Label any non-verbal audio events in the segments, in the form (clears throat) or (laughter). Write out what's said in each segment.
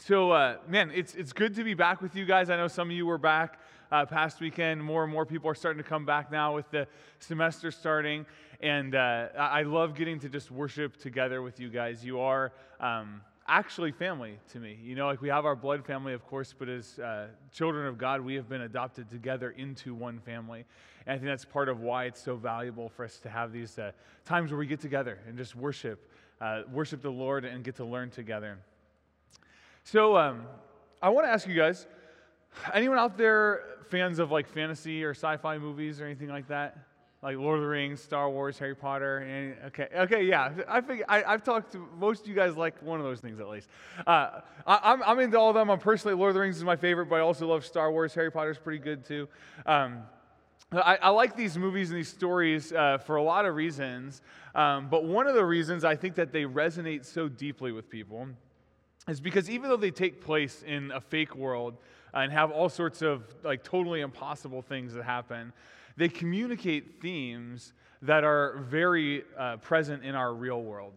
So, uh, man, it's, it's good to be back with you guys. I know some of you were back uh, past weekend. More and more people are starting to come back now with the semester starting. And uh, I love getting to just worship together with you guys. You are um, actually family to me. You know, like we have our blood family, of course, but as uh, children of God, we have been adopted together into one family. And I think that's part of why it's so valuable for us to have these uh, times where we get together and just worship, uh, worship the Lord and get to learn together. So um, I want to ask you guys anyone out there fans of like fantasy or sci fi movies or anything like that? Like Lord of the Rings, Star Wars, Harry Potter. Okay, okay, yeah. I think I, have talked to most of you guys like one of those things at least. Uh, I, am I'm, I'm into all of them. I'm personally Lord of the Rings is my favorite, but I also love Star Wars. Harry Potter is pretty good too. Um, I, I, like these movies and these stories uh, for a lot of reasons, um, but one of the reasons I think that they resonate so deeply with people is because even though they take place in a fake world and have all sorts of like totally impossible things that happen, they communicate themes that are very uh, present in our real world.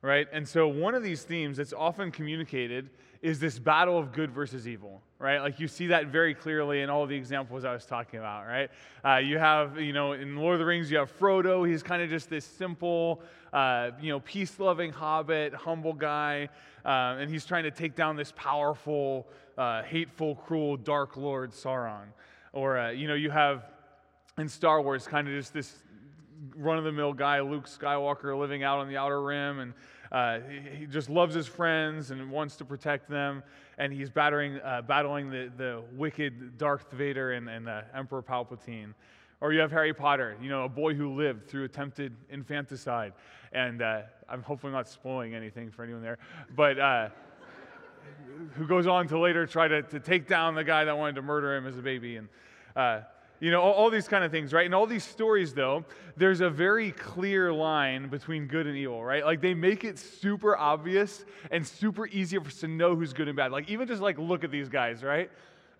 Right? And so one of these themes that's often communicated is this battle of good versus evil, right? Like you see that very clearly in all the examples I was talking about, right? Uh, you have, you know, in Lord of the Rings, you have Frodo. He's kind of just this simple, uh, you know, peace loving hobbit, humble guy. Uh, and he's trying to take down this powerful, uh, hateful, cruel, dark Lord Sauron. Or, uh, you know, you have in Star Wars kind of just this run of the mill guy, Luke Skywalker, living out on the outer rim. And uh, he, just loves his friends and wants to protect them. And he's battering, uh, battling the, the wicked Darth Vader and, and uh, Emperor Palpatine. Or you have Harry Potter, you know, a boy who lived through attempted infanticide. And uh, I'm hopefully not spoiling anything for anyone there. But uh, who goes on to later try to, to take down the guy that wanted to murder him as a baby. And uh, you know, all, all, these kind of things, right? And all these stories, though, there's a very clear line between good and evil, right? Like they make it super obvious and super easy for us to know who's good and bad. Like even just like look at these guys, right?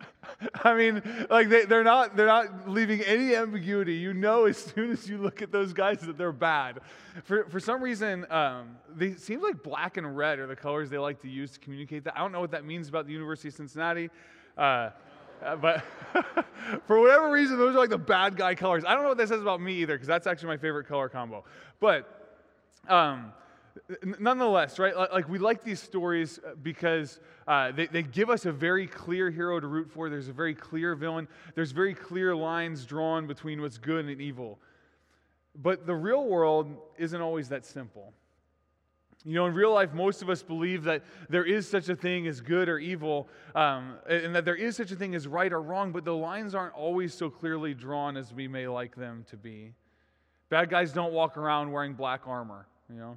(laughs) I mean, like they, they're not they're not leaving any ambiguity. You know as (laughs) soon as you look at those guys that they're bad. For for some reason, um, they seem like black and red are the colors they like to use to communicate that. I don't know what that means about the University of Cincinnati. Uh, uh, but (laughs) for whatever reason, those are like the bad guy colors. I don't know what that says about me either, because that's actually my favorite color combo. But um, nonetheless, right? Like we like these stories uh, because uh, they, they give us a very clear hero to root for. There's a very clear villain. There's very clear lines drawn between what's good and evil. But the real world isn't always that simple. You know, in real life, most of us believe that there is such a thing as good or evil, um, and that there is such a thing as right or wrong, but the lines aren't always so clearly drawn as we may like them to be. Bad guys don't walk around wearing black armor, you know.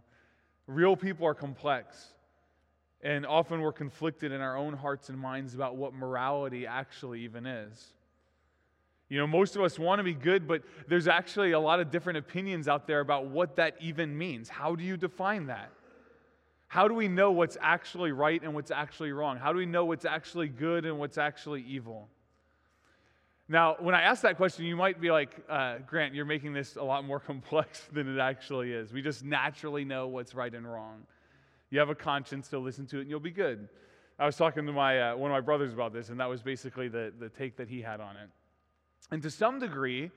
Real people are complex, and often we're conflicted in our own hearts and minds about what morality actually even is. You know, most of us want to be good, but there's actually a lot of different opinions out there about what that even means. How do you define that? How do we know what's actually right and what's actually wrong? How do we know what's actually good and what's actually evil? Now, when I ask that question, you might be like, uh, Grant, you're making this a lot more (laughs) complex than it actually is. We just naturally know what's right and wrong. You have a conscience, so listen to it and you'll be good. I was talking to my, uh, one of my brothers about this, and that was basically the, the take that he had on it. And to some degree,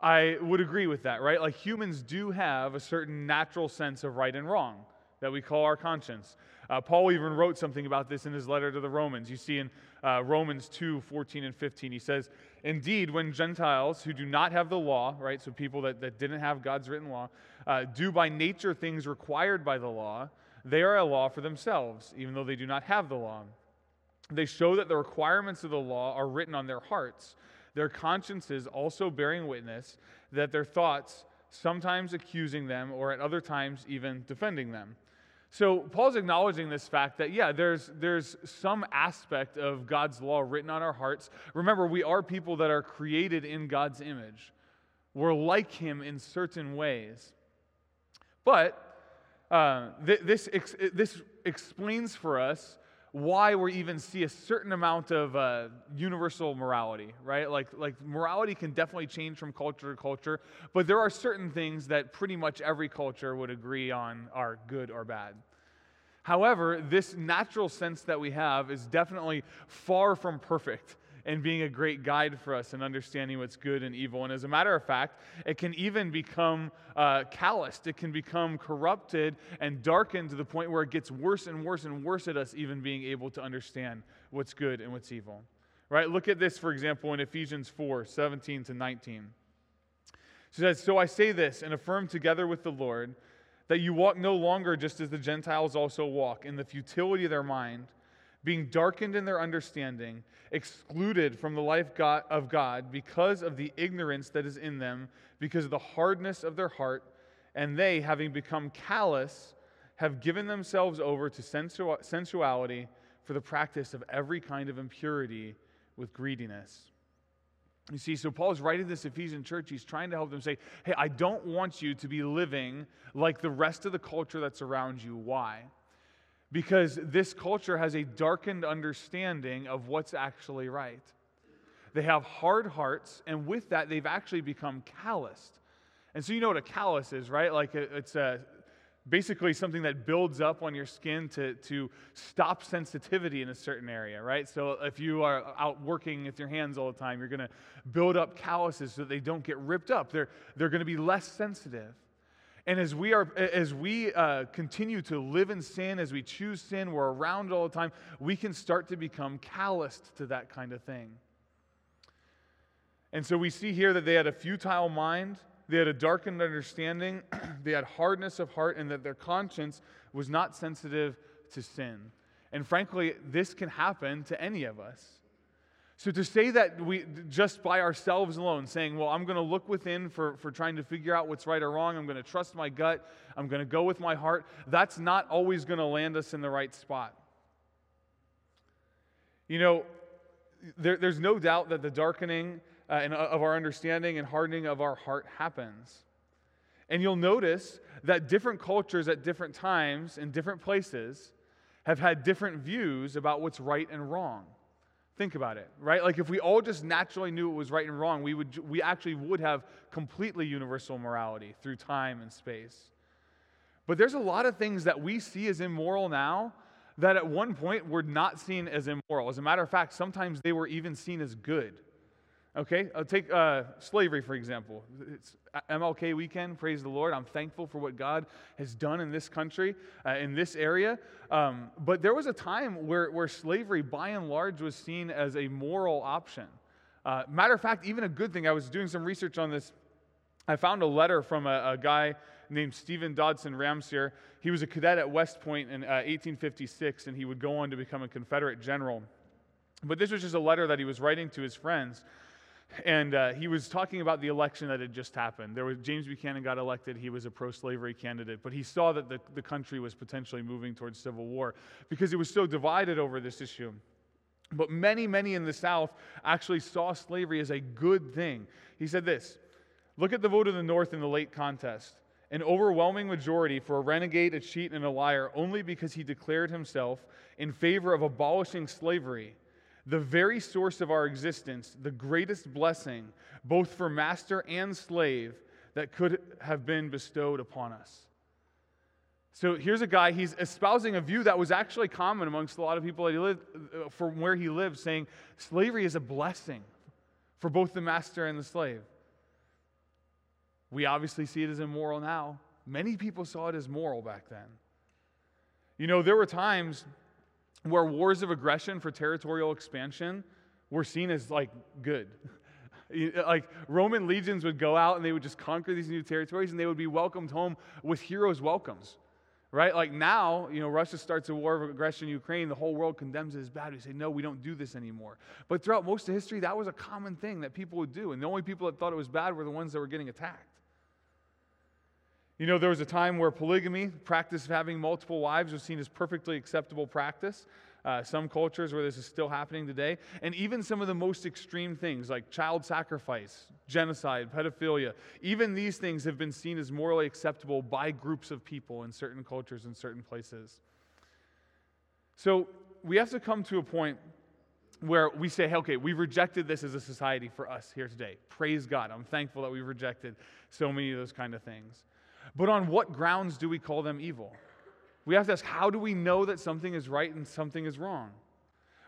I would agree with that, right? Like humans do have a certain natural sense of right and wrong that we call our conscience. Uh, Paul even wrote something about this in his letter to the Romans. You see in uh, Romans 2 14 and 15, he says, Indeed, when Gentiles who do not have the law, right, so people that, that didn't have God's written law, uh, do by nature things required by the law, they are a law for themselves, even though they do not have the law. They show that the requirements of the law are written on their hearts, their consciences also bearing witness that their thoughts, sometimes accusing them, or at other times even defending them. So Paul's acknowledging this fact that, yeah, there's, there's some aspect of God's law written on our hearts. Remember, we are people that are created in God's image. We're like him in certain ways. But uh, th- this, ex- this explains for us why we even see a certain amount of uh, universal morality, right? Like, like morality can definitely change from culture to culture, but there are certain things that pretty much every culture would agree on are good or bad. However, this natural sense that we have is definitely far from perfect and being a great guide for us in understanding what's good and evil. And as a matter of fact, it can even become uh, calloused. It can become corrupted and darkened to the point where it gets worse and worse and worse at us even being able to understand what's good and what's evil. Right? Look at this, for example, in Ephesians 4 17 to 19. It says, So I say this and affirm together with the Lord that you walk no longer just as the Gentiles also walk, in the futility of their mind being darkened in their understanding, excluded from the life of God because of the ignorance that is in them, because of the hardness of their heart, and they, having become callous, have given themselves over to sensuality for the practice of every kind of impurity with greediness. You see, so Paul's writing this Ephesian church. He's trying to help them say, hey, I don't want you to be living like the rest of the culture that's around you. Why? Because this culture has a darkened understanding of what's actually right. They have hard hearts, and with that, they've actually become calloused. And so, you know what a callus is, right? Like it's a, basically something that builds up on your skin to, to stop sensitivity in a certain area, right? So, if you are out working with your hands all the time, you're going to build up calluses so that they don't get ripped up. They're, they're going to be less sensitive. And as we, are, as we uh, continue to live in sin, as we choose sin, we're around it all the time, we can start to become calloused to that kind of thing. And so we see here that they had a futile mind, they had a darkened understanding, (clears throat) they had hardness of heart, and that their conscience was not sensitive to sin. And frankly, this can happen to any of us. So to say that we just by ourselves alone, saying, well, I'm going to look within for, for trying to figure out what's right or wrong, I'm going to trust my gut, I'm going to go with my heart, that's not always going to land us in the right spot. You know, there, there's no doubt that the darkening uh, in, uh, of our understanding and hardening of our heart happens. And you'll notice that different cultures at different times in different places have had different views about what's right and wrong. Think about it, right? Like if we all just naturally knew what was right and wrong, we, would, we actually would have completely universal morality through time and space. But there's a lot of things that we see as immoral now that at one point were not seen as immoral. As a matter of fact, sometimes they were even seen as good. Okay, I'll take uh, slavery, for example. It's MLK weekend, praise the Lord. I'm thankful for what God has done in this country, uh, in this area. Um, but there was a time where, where slavery, by and large, was seen as a moral option. Uh, matter of fact, even a good thing. I was doing some research on this. I found a letter from a, a guy named Stephen Dodson Ramseur. He was a cadet at West Point in 1856, uh, and he would go on to become a Confederate general. But this was just a letter that he was writing to his friends. And uh, he was talking about the election that had just happened. There was James Buchanan got elected. He was a pro-slavery candidate, but he saw that the, the country was potentially moving towards civil war because it was so divided over this issue. But many, many in the South actually saw slavery as a good thing. He said this Look at the vote of the North in the late contest. An overwhelming majority for a renegade, a cheat, and a liar only because he declared himself in favor of abolishing slavery the very source of our existence, the greatest blessing, both for master and slave, that could have been bestowed upon us. So here's a guy, he's espousing a view that was actually common amongst a lot of people that he lived, uh, from where he lived, saying slavery is a blessing for both the master and the slave. We obviously see it as immoral now. Many people saw it as moral back then. You know, there were times where wars of aggression for territorial expansion were seen as like good. (laughs) like Roman legions would go out and they would just conquer these new territories and they would be welcomed home with heroes' welcomes. Right? Like now, you know, Russia starts a war of aggression in Ukraine, the whole world condemns it as bad. We say, no, we don't do this anymore. But throughout most of history, that was a common thing that people would do. And the only people that thought it was bad were the ones that were getting attacked. You know, there was a time where polygamy, practice of having multiple wives, was seen as perfectly acceptable practice. Uh, some cultures where this is still happening today. And even some of the most extreme things like child sacrifice, genocide, pedophilia, even these things have been seen as morally acceptable by groups of people in certain cultures and certain places. So we have to come to a point where we say, hey, okay, we've rejected this as a society for us here today. Praise God. I'm thankful that we've rejected so many of those kind of things. But on what grounds do we call them evil? We have to ask how do we know that something is right and something is wrong?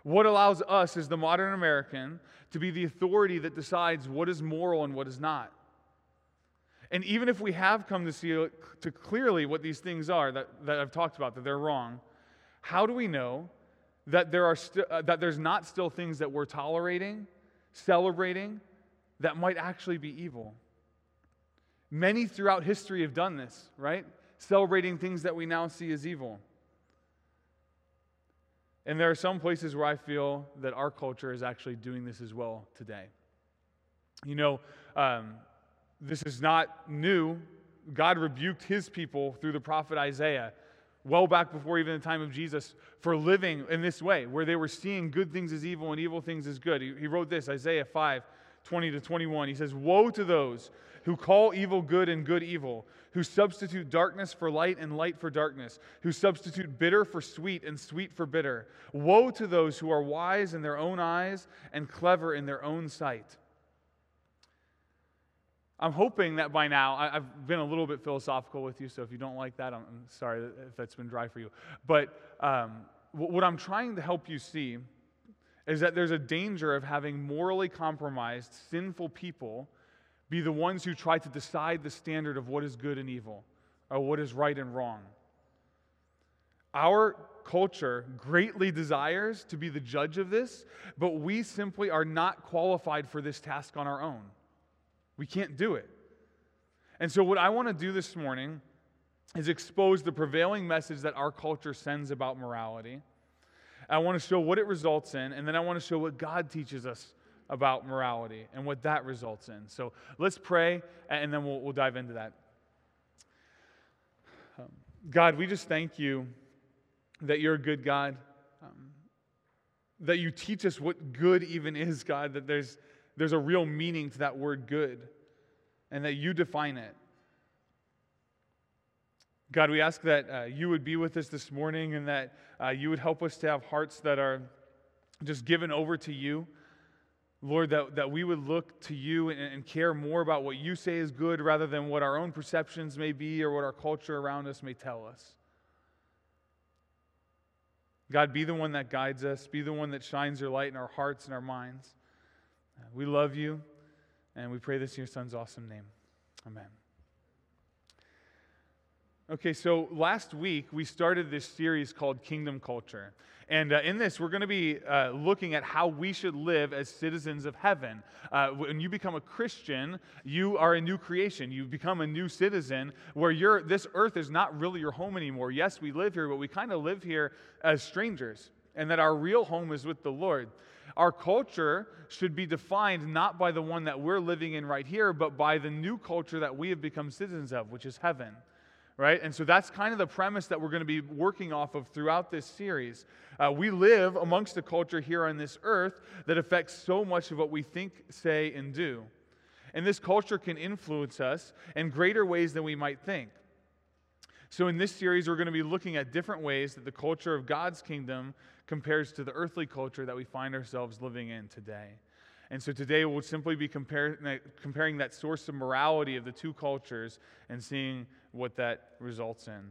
What allows us, as the modern American, to be the authority that decides what is moral and what is not? And even if we have come to see to clearly what these things are that, that I've talked about, that they're wrong, how do we know that, there are st- uh, that there's not still things that we're tolerating, celebrating, that might actually be evil? Many throughout history have done this, right? Celebrating things that we now see as evil. And there are some places where I feel that our culture is actually doing this as well today. You know, um, this is not new. God rebuked his people through the prophet Isaiah well back before even the time of Jesus for living in this way, where they were seeing good things as evil and evil things as good. He, he wrote this, Isaiah 5 20 to 21. He says, Woe to those who call evil good and good evil, who substitute darkness for light and light for darkness, who substitute bitter for sweet and sweet for bitter. Woe to those who are wise in their own eyes and clever in their own sight. I'm hoping that by now, I've been a little bit philosophical with you, so if you don't like that, I'm sorry if that's been dry for you. But um, what I'm trying to help you see is that there's a danger of having morally compromised, sinful people be the ones who try to decide the standard of what is good and evil, or what is right and wrong. Our culture greatly desires to be the judge of this, but we simply are not qualified for this task on our own. We can't do it. And so, what I want to do this morning is expose the prevailing message that our culture sends about morality. I want to show what it results in, and then I want to show what God teaches us about morality and what that results in. So let's pray, and then we'll, we'll dive into that. Um, God, we just thank you that you're a good God, um, that you teach us what good even is, God, that there's there's a real meaning to that word good and that you define it. God, we ask that uh, you would be with us this morning and that uh, you would help us to have hearts that are just given over to you. Lord, that, that we would look to you and, and care more about what you say is good rather than what our own perceptions may be or what our culture around us may tell us. God, be the one that guides us, be the one that shines your light in our hearts and our minds. We love you, and we pray this in your son's awesome name. Amen. Okay, so last week we started this series called Kingdom Culture. And uh, in this, we're going to be uh, looking at how we should live as citizens of heaven. Uh, when you become a Christian, you are a new creation. You become a new citizen where you're, this earth is not really your home anymore. Yes, we live here, but we kind of live here as strangers, and that our real home is with the Lord. Our culture should be defined not by the one that we're living in right here, but by the new culture that we have become citizens of, which is heaven. Right? And so that's kind of the premise that we're going to be working off of throughout this series. Uh, we live amongst a culture here on this earth that affects so much of what we think, say, and do. And this culture can influence us in greater ways than we might think. So, in this series, we're going to be looking at different ways that the culture of God's kingdom compares to the earthly culture that we find ourselves living in today. And so today we'll simply be compare, comparing that source of morality of the two cultures and seeing what that results in.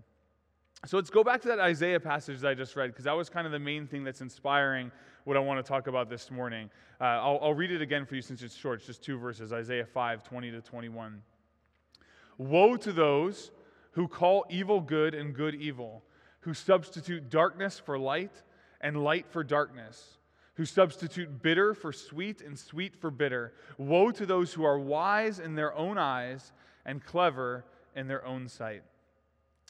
So let's go back to that Isaiah passage that I just read, because that was kind of the main thing that's inspiring what I want to talk about this morning. Uh, I'll, I'll read it again for you since it's short, it's just two verses Isaiah 5 20 to 21. Woe to those who call evil good and good evil, who substitute darkness for light and light for darkness, who substitute bitter for sweet and sweet for bitter. Woe to those who are wise in their own eyes and clever in their own sight.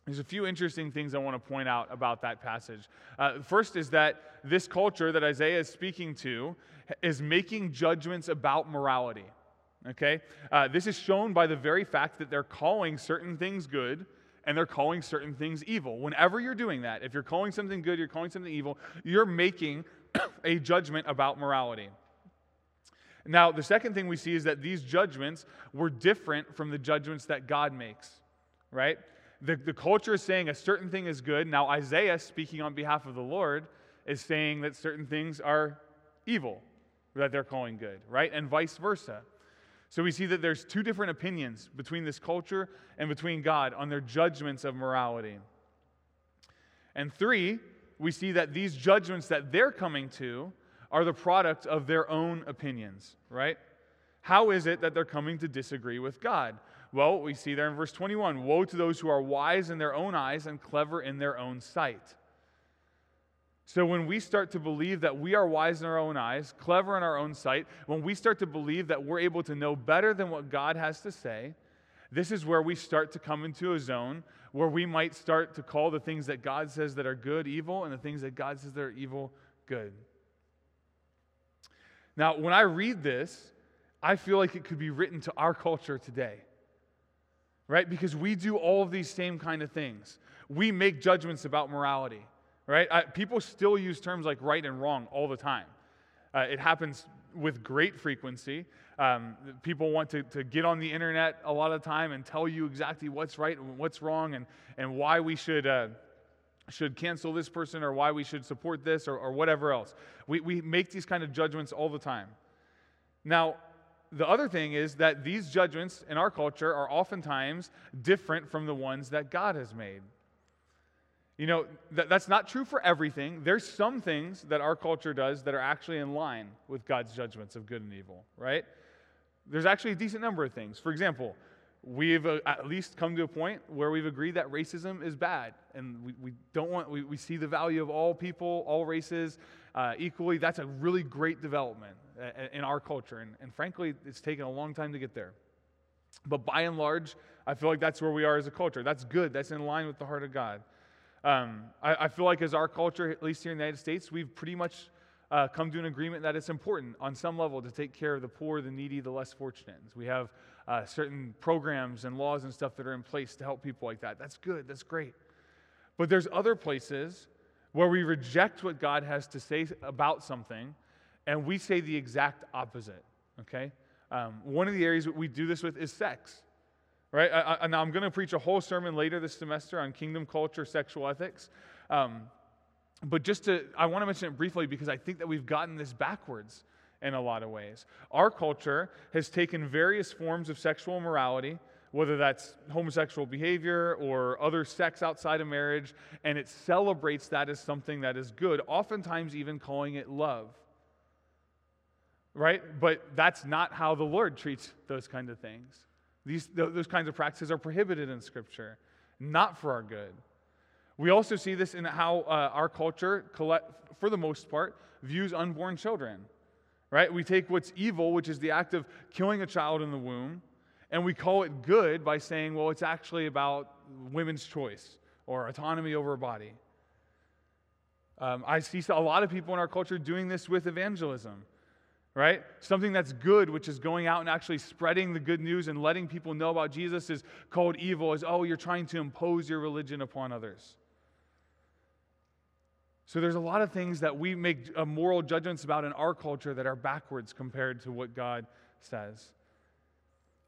There's a few interesting things I want to point out about that passage. Uh, first is that this culture that Isaiah is speaking to is making judgments about morality. Okay? Uh, this is shown by the very fact that they're calling certain things good and they're calling certain things evil. Whenever you're doing that, if you're calling something good, you're calling something evil, you're making (coughs) a judgment about morality. Now, the second thing we see is that these judgments were different from the judgments that God makes, right? The, the culture is saying a certain thing is good. Now, Isaiah, speaking on behalf of the Lord, is saying that certain things are evil, that they're calling good, right? And vice versa. So we see that there's two different opinions between this culture and between God on their judgments of morality. And three, we see that these judgments that they're coming to are the product of their own opinions, right? How is it that they're coming to disagree with God? Well, we see there in verse 21 Woe to those who are wise in their own eyes and clever in their own sight. So, when we start to believe that we are wise in our own eyes, clever in our own sight, when we start to believe that we're able to know better than what God has to say, this is where we start to come into a zone where we might start to call the things that God says that are good evil and the things that God says that are evil good. Now, when I read this, I feel like it could be written to our culture today. Right? Because we do all of these same kind of things. We make judgments about morality. Right? I, people still use terms like right and wrong all the time. Uh, it happens with great frequency. Um, people want to, to get on the internet a lot of time and tell you exactly what's right and what's wrong and, and why we should, uh, should cancel this person or why we should support this or, or whatever else. We, we make these kind of judgments all the time. Now, the other thing is that these judgments in our culture are oftentimes different from the ones that God has made. You know, th- that's not true for everything. There's some things that our culture does that are actually in line with God's judgments of good and evil, right? There's actually a decent number of things. For example, we've uh, at least come to a point where we've agreed that racism is bad. And we, we don't want, we, we see the value of all people, all races uh, equally. That's a really great development uh, in our culture. And, and frankly, it's taken a long time to get there. But by and large, I feel like that's where we are as a culture. That's good, that's in line with the heart of God. Um, I, I, feel like as our culture, at least here in the United States, we've pretty much uh, come to an agreement that it's important on some level to take care of the poor, the needy, the less fortunate. We have uh, certain programs and laws and stuff that are in place to help people like that. That's good, that's great. But there's other places where we reject what God has to say about something and we say the exact opposite, okay? Um, one of the areas that we do this with is sex right? I, I, now, I'm going to preach a whole sermon later this semester on kingdom culture, sexual ethics. Um, but just to, I want to mention it briefly because I think that we've gotten this backwards in a lot of ways. Our culture has taken various forms of sexual morality, whether that's homosexual behavior or other sex outside of marriage, and it celebrates that as something that is good, oftentimes even calling it love. Right? But that's not how the Lord treats those kind of things. These, those kinds of practices are prohibited in Scripture, not for our good. We also see this in how uh, our culture, for the most part, views unborn children. Right? We take what's evil, which is the act of killing a child in the womb, and we call it good by saying, well, it's actually about women's choice or autonomy over a body. Um, I see a lot of people in our culture doing this with evangelism right? Something that's good, which is going out and actually spreading the good news and letting people know about Jesus, is called evil, is, oh, you're trying to impose your religion upon others. So there's a lot of things that we make moral judgments about in our culture that are backwards compared to what God says.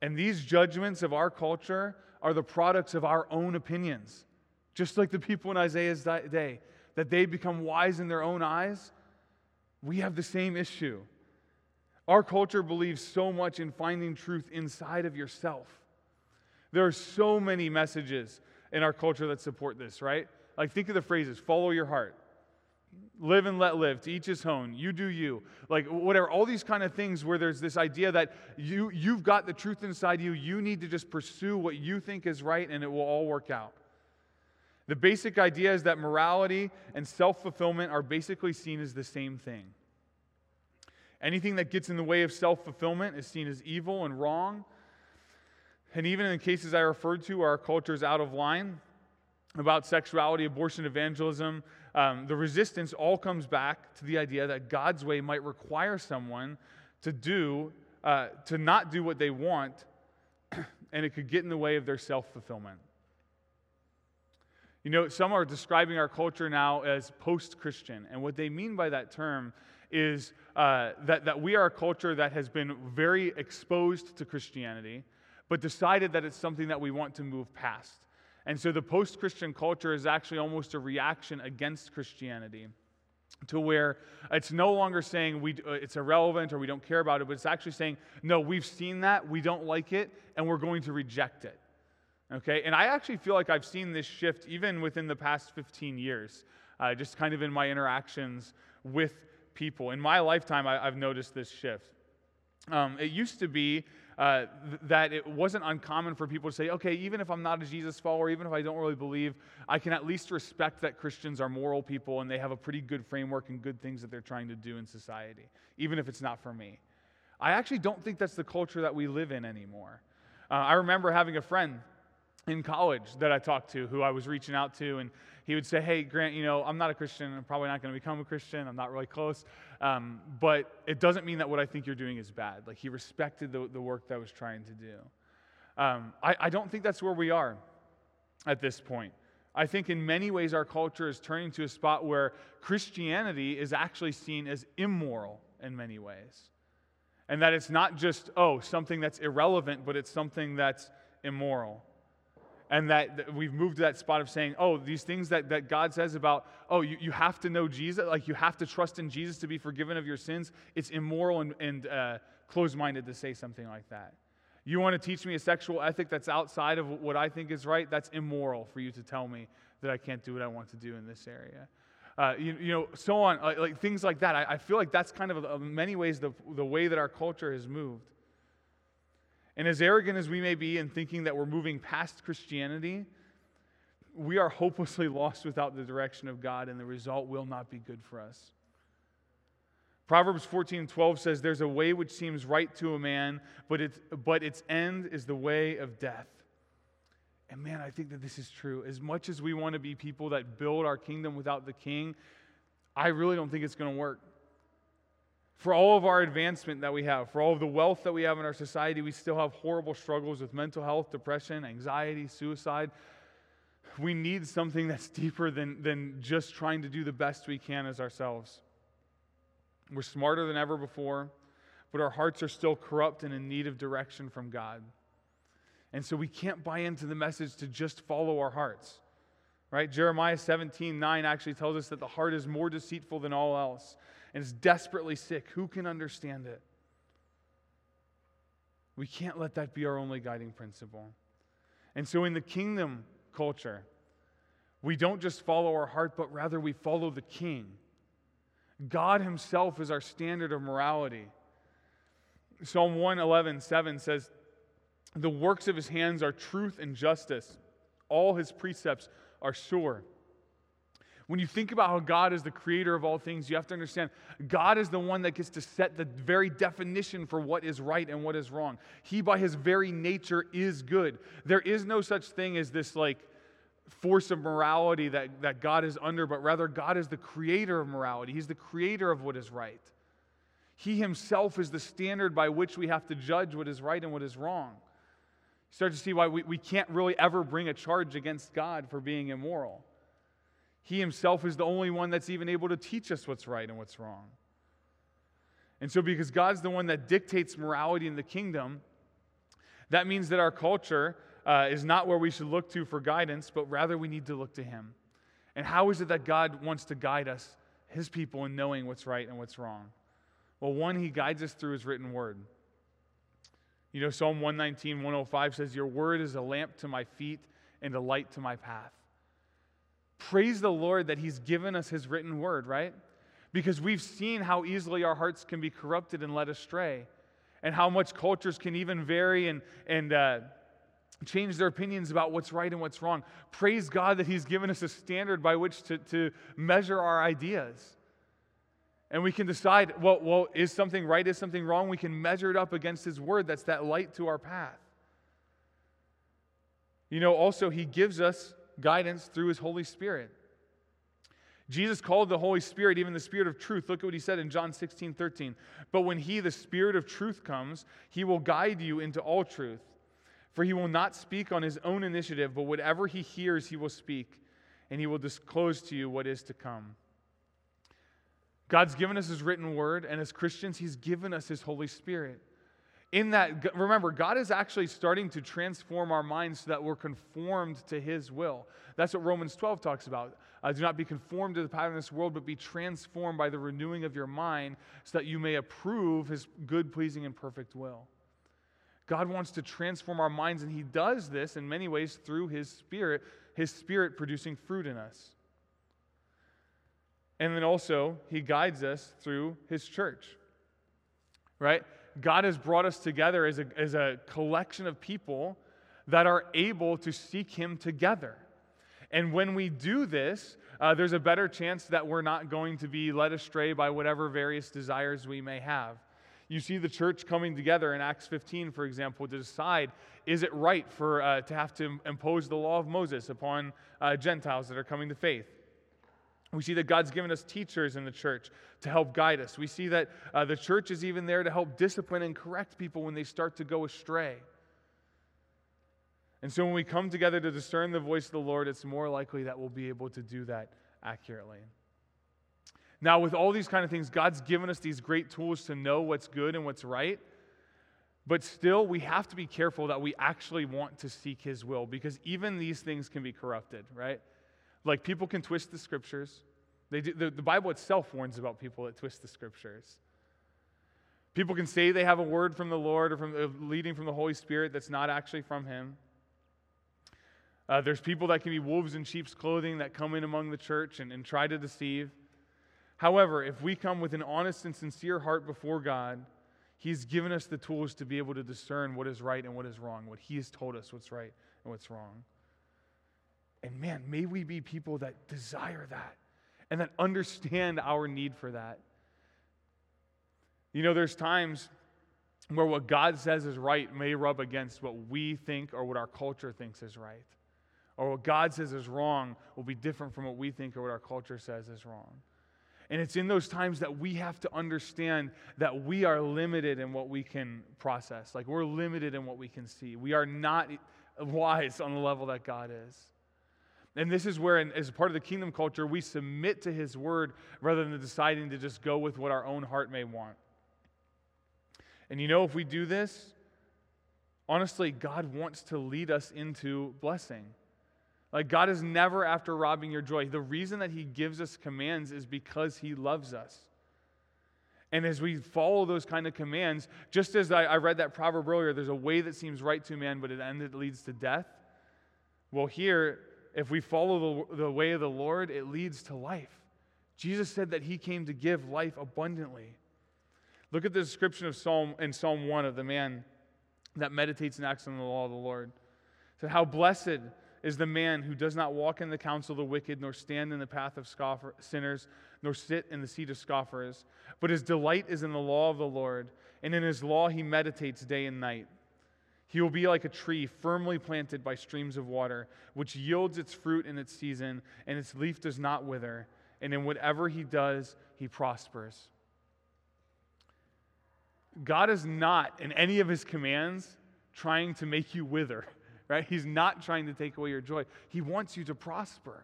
And these judgments of our culture are the products of our own opinions. Just like the people in Isaiah's day, that they become wise in their own eyes, we have the same issue. Our culture believes so much in finding truth inside of yourself. There are so many messages in our culture that support this, right? Like, think of the phrases follow your heart, live and let live, to each his own, you do you. Like, whatever, all these kind of things where there's this idea that you, you've got the truth inside you, you need to just pursue what you think is right, and it will all work out. The basic idea is that morality and self fulfillment are basically seen as the same thing. Anything that gets in the way of self fulfillment is seen as evil and wrong. And even in the cases I referred to, our culture is out of line about sexuality, abortion, evangelism. Um, the resistance all comes back to the idea that God's way might require someone to do, uh, to not do what they want, (clears throat) and it could get in the way of their self fulfillment. You know, some are describing our culture now as post Christian, and what they mean by that term is uh, that, that we are a culture that has been very exposed to Christianity, but decided that it's something that we want to move past. And so the post Christian culture is actually almost a reaction against Christianity to where it's no longer saying we, uh, it's irrelevant or we don't care about it, but it's actually saying, no, we've seen that, we don't like it, and we're going to reject it. Okay, and I actually feel like I've seen this shift even within the past 15 years, uh, just kind of in my interactions with people. In my lifetime, I, have noticed this shift. Um, it used to be uh, th- that it wasn't uncommon for people to say, okay, even if I'm not a Jesus follower, even if I don't really believe, I can at least respect that Christians are moral people and they have a pretty good framework and good things that they're trying to do in society, even if it's not for me. I actually don't think that's the culture that we live in anymore. Uh, I remember having a friend in college that I talked to who I was reaching out to, and he would say, Hey, Grant, you know, I'm not a Christian. I'm probably not going to become a Christian. I'm not really close. Um, but it doesn't mean that what I think you're doing is bad. Like, he respected the, the work that I was trying to do. Um, I, I don't think that's where we are at this point. I think in many ways our culture is turning to a spot where Christianity is actually seen as immoral in many ways. And that it's not just, oh, something that's irrelevant, but it's something that's immoral and that, that, we've moved to that spot of saying, oh, these things that, that God says about, oh, you, you have to know Jesus, like you have to trust in Jesus to be forgiven of your sins, it's immoral and, and uh, closed minded to say something like that. You want to teach me a sexual ethic that's outside of what I think is right? That's immoral for you to tell me that I can't do what I want to do in this area. Uh, you, you, know, so on, like, like things like that. I, I, feel like that's kind of, in many ways, the, the way that our culture has moved. And as arrogant as we may be in thinking that we're moving past Christianity, we are hopelessly (laughs) lost without the direction of God, and the result will not be good for us. Proverbs 14 12 says, There's a way which seems right to a man, but, it's, but its end is the way of death. And man, I think that this is true. As much as we want to be people that build our kingdom without the king, I really don't think it's going to work for all of our advancement that we have, for all of the wealth that we have in our society, we still have horrible struggles with mental health, depression, anxiety, suicide. We need something that's deeper than, than just trying to do the best we can as ourselves. We're smarter than ever before, but our hearts are still corrupt and in need of direction from God. And so we can't buy into the message to just follow our hearts. Right? Jeremiah 17, 9 actually tells us that the heart is more deceitful than all else and is desperately sick. Who can understand it? We can't let that be our only guiding principle. And so, in the kingdom culture, we don't just follow our heart, but rather we follow the king. God Himself is our standard of morality. Psalm 111, 7 says, The works of His hands are truth and justice, all His precepts are sure. When you think about how God is the creator of all things, you have to understand God is the one that gets to set the very definition for what is right and what is wrong. He, by his very nature, is good. There is no such thing as this like force of morality that, that God is under, but rather God is the creator of morality. He's the creator of what is right. He himself is the standard by which we have to judge what is right and what is wrong. You start to see why we, we can't really ever bring a charge against God for being immoral. He himself is the only one that's even able to teach us what's right and what's wrong. And so, because God's the one that dictates morality in the kingdom, that means that our culture uh, is not where we should look to for guidance, but rather we need to look to Him. And how is it that God wants to guide us, His people, in knowing what's right and what's wrong? Well, one, He guides us through His written word. You know, Psalm 119, 105 says, Your word is a lamp to my feet and a light to my path. Praise the Lord that He's given us His written word, right? Because we've seen how easily our hearts can be corrupted and led astray, and how much cultures can even vary and, and uh, change their opinions about what's right and what's wrong. Praise God that He's given us a standard by which to, to measure our ideas. And we can decide, well, well, is something right, is something wrong? We can measure it up against His Word. That's that light to our path. You know, also, He gives us guidance through his Holy Spirit. Jesus called the Holy Spirit even the Spirit of truth. Look at what he said in John 16, 13. But when he, the Spirit of truth, comes, he will guide you into all truth. For he will not speak on his own initiative, but whatever he hears, he will speak, and he will disclose to you what is to come. God's given us his written word, and as Christians, he's given us his Holy Spirit in that, remember, God is actually starting to transform our minds so that we're conformed to His will. That's what Romans 12 talks about. Uh, do not be conformed to the pattern of this world, but be transformed by the renewing of your mind so that you may approve His good, pleasing, and perfect will. God wants to transform our minds, and He does this in many ways through His Spirit, His Spirit producing fruit in us. And then also, He guides us through His church. Right? God has brought us together as a, as a collection of people that are able to seek Him together. And when we do this, uh, there's a better chance that we're not going to be led astray by whatever various desires we may have. You see the church coming together in Acts 15, for example, to decide is it right for uh, to have to impose the law of Moses upon uh, Gentiles that are coming to faith? We see that God's given us teachers in the church to help guide us. We see that uh, the church is even there to help discipline and correct people when they start to go astray. And so when we come together to discern the voice of the Lord, it's more likely that we'll be able to do that accurately. Now, with all these kind of things, God's given us these great tools to know what's good and what's right. But still, we have to be careful that we actually want to seek His will because even these things can be corrupted, right? Like people can twist the scriptures. They do, the, the Bible itself warns about people that twist the scriptures. People can say they have a word from the Lord or from uh, leading from the Holy Spirit that's not actually from Him. Uh, there's people that can be wolves in sheep's clothing that come in among the church and, and try to deceive. However, if we come with an honest and sincere heart before God, He's given us the tools to be able to discern what is right and what is wrong, what He has told us what's right and what's wrong. And man, may we be people that desire that and that understand our need for that. You know, there's times where what God says is right may rub against what we think or what our culture thinks is right. Or what God says is wrong will be different from what we think or what our culture says is wrong. And it's in those times that we have to understand that we are limited in what we can process. Like we're limited in what we can see. We are not wise on the level that God is. And this is where, as part of the kingdom culture, we submit to his word rather than deciding to just go with what our own heart may want. And you know, if we do this, honestly, God wants to lead us into blessing. Like, God is never after robbing your joy. The reason that He gives us commands is because He loves us. And as we follow those kind of commands, just as I, I read that proverb earlier, there's a way that seems right to man, but it ended it leads to death. Well, here, if we follow the, the way of the Lord, it leads to life. Jesus said that He came to give life abundantly. Look at the description of Psalm in Psalm 1 of the man that meditates and acts on the law of the Lord. Said, How blessed is the man who does not walk in the counsel of the wicked, nor stand in the path of scoffer, sinners, nor sit in the seat of scoffers. But his delight is in the law of the Lord, and in his law he meditates day and night. He will be like a tree firmly planted by streams of water, which yields its fruit in its season, and its leaf does not wither. And in whatever he does, he prospers. God is not, in any of his commands, trying to make you wither (laughs) right? He's not trying to take away your joy. He wants you to prosper,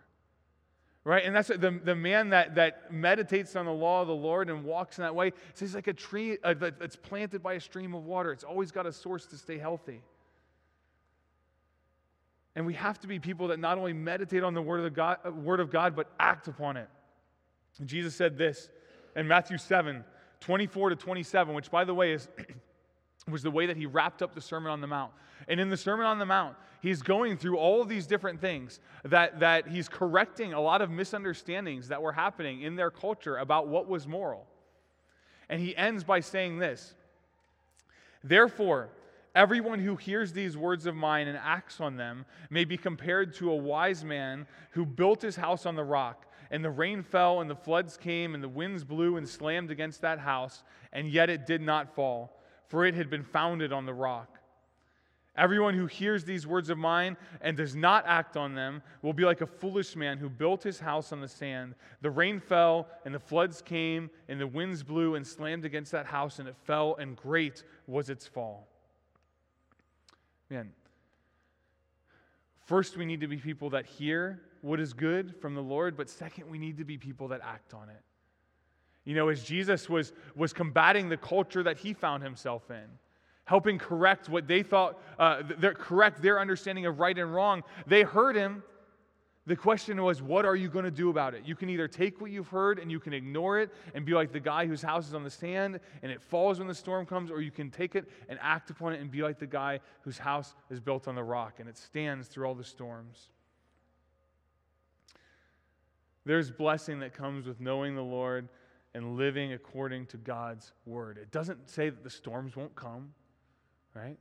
right? And that's the, the man that, that meditates on the law of the Lord and walks in that way. It's he's like a tree uh, that's planted by a stream of water. It's always got a source to stay healthy. And we have to be people that not only meditate on the word of, the God, uh, word of God, but act upon it. Jesus said this in Matthew 7 24 to 27, which, by the way, is (clears throat) was the way that he wrapped up the Sermon on the Mount. And in the Sermon on the Mount, he's going through all of these different things that, that he's correcting a lot of misunderstandings that were happening in their culture about what was moral. And he ends by saying this Therefore, everyone who hears these words of mine and acts on them may be compared to a wise man who built his house on the rock. And the rain fell, and the floods came, and the winds blew and slammed against that house, and yet it did not fall for it had been founded on the rock. Everyone who hears these words of mine and does not act on them will be like a foolish man who built his house on the sand. The rain fell, and the floods came, and the winds blew and slammed against that house, and it fell, and great was its fall. Man, first we need to be people that hear what is good from the Lord, but second, we need to be people that act on it. You know, as Jesus was, was combating the culture that he found himself in, helping correct what they thought, uh, their, correct their understanding of right and wrong, they heard him. The question was, what are you going to do about it? You can either take what you've heard and you can ignore it and be like the guy whose house is on the sand and it falls when the storm comes, or you can take it and act upon it and be like the guy whose house is built on the rock and it stands through all the storms. There's blessing that comes with knowing the Lord and living according to God's word. It doesn't say that the storms won't come, right?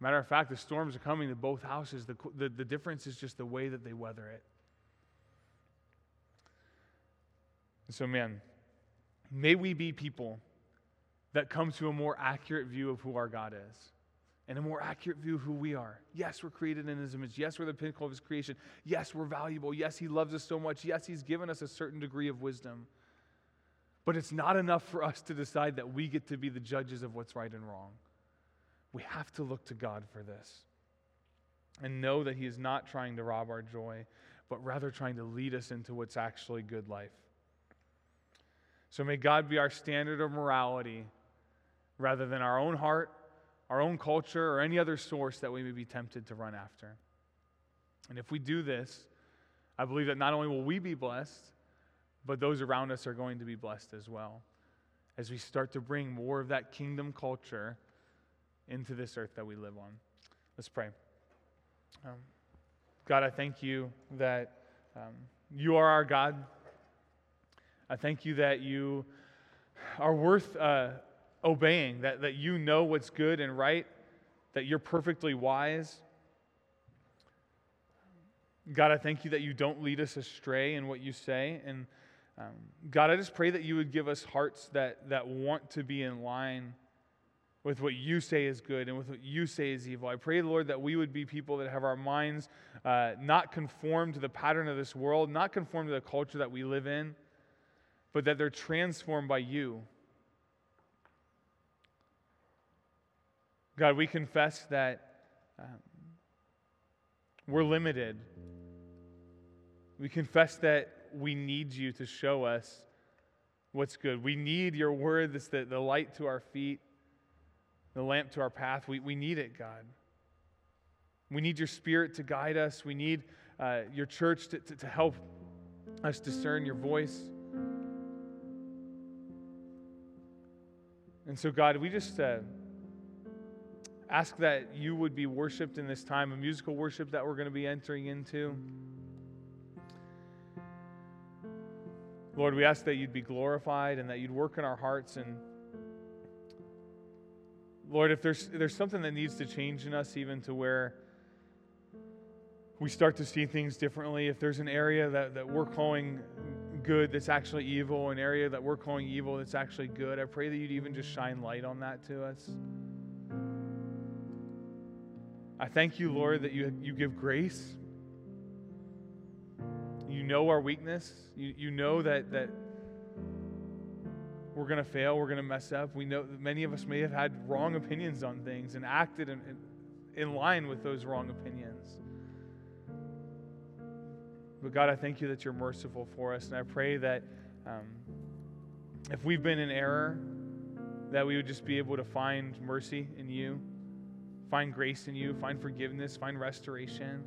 Matter of fact, the storms are coming to both houses. The, the, the difference is just the way that they weather it. And so, man, may we be people that come to a more accurate view of who our God is and a more accurate view of who we are. Yes, we're created in His image. Yes, we're the pinnacle of His creation. Yes, we're valuable. Yes, He loves us so much. Yes, He's given us a certain degree of wisdom. But it's not enough for us to decide that we get to be the judges of what's right and wrong. We have to look to God for this and know that He is not trying to rob our joy, but rather trying to lead us into what's actually good life. So may God be our standard of morality rather than our own heart, our own culture, or any other source that we may be tempted to run after. And if we do this, I believe that not only will we be blessed, but those around us are going to be blessed as well as we start to bring more of that kingdom culture into this earth that we live on. Let's pray. Um, God, I thank you that um, you are our God. I thank you that you are worth uh, obeying, that, that you know what's good and right, that you're perfectly wise. God, I thank you that you don't lead us astray in what you say. And um, God, I just pray that you would give us hearts that, that want to be in line with what you say is good and with what you say is evil. I pray, Lord, that we would be people that have our minds uh, not conformed to the pattern of this world, not conformed to the culture that we live in, but that they're transformed by you. God, we confess that um, we're limited. We confess that we need you to show us what's good. We need your word that's the, the light to our feet the lamp to our path. We, we need it, God. We need your spirit to guide us. We need uh, your church to, to, to help us discern your voice. And so, God, we just uh, ask that you would be worshiped in this time of musical worship that we're going to be entering into. Lord, we ask that you'd be glorified and that you'd work in our hearts and Lord, if there's, there's something that needs to change in us, even to where we start to see things differently, if there's an area that, that we're calling good that's actually evil, an area that we're calling evil that's actually good, I pray that you'd even just shine light on that to us. I thank you, Lord, that you, you give grace. Know our weakness. You, you know that, that we're going to fail, we're going to mess up. We know many of us may have had wrong opinions on things and acted in, in, in line with those wrong opinions. But God, I thank you that you're merciful for us. And I pray that um, if we've been in error, that we would just be able to find mercy in you, find grace in you, find forgiveness, find restoration,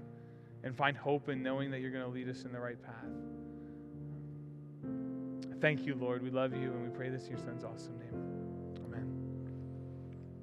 and find hope in knowing that you're going to lead us in the right path. Thank you, Lord. We love you, and we pray this in your son's awesome name.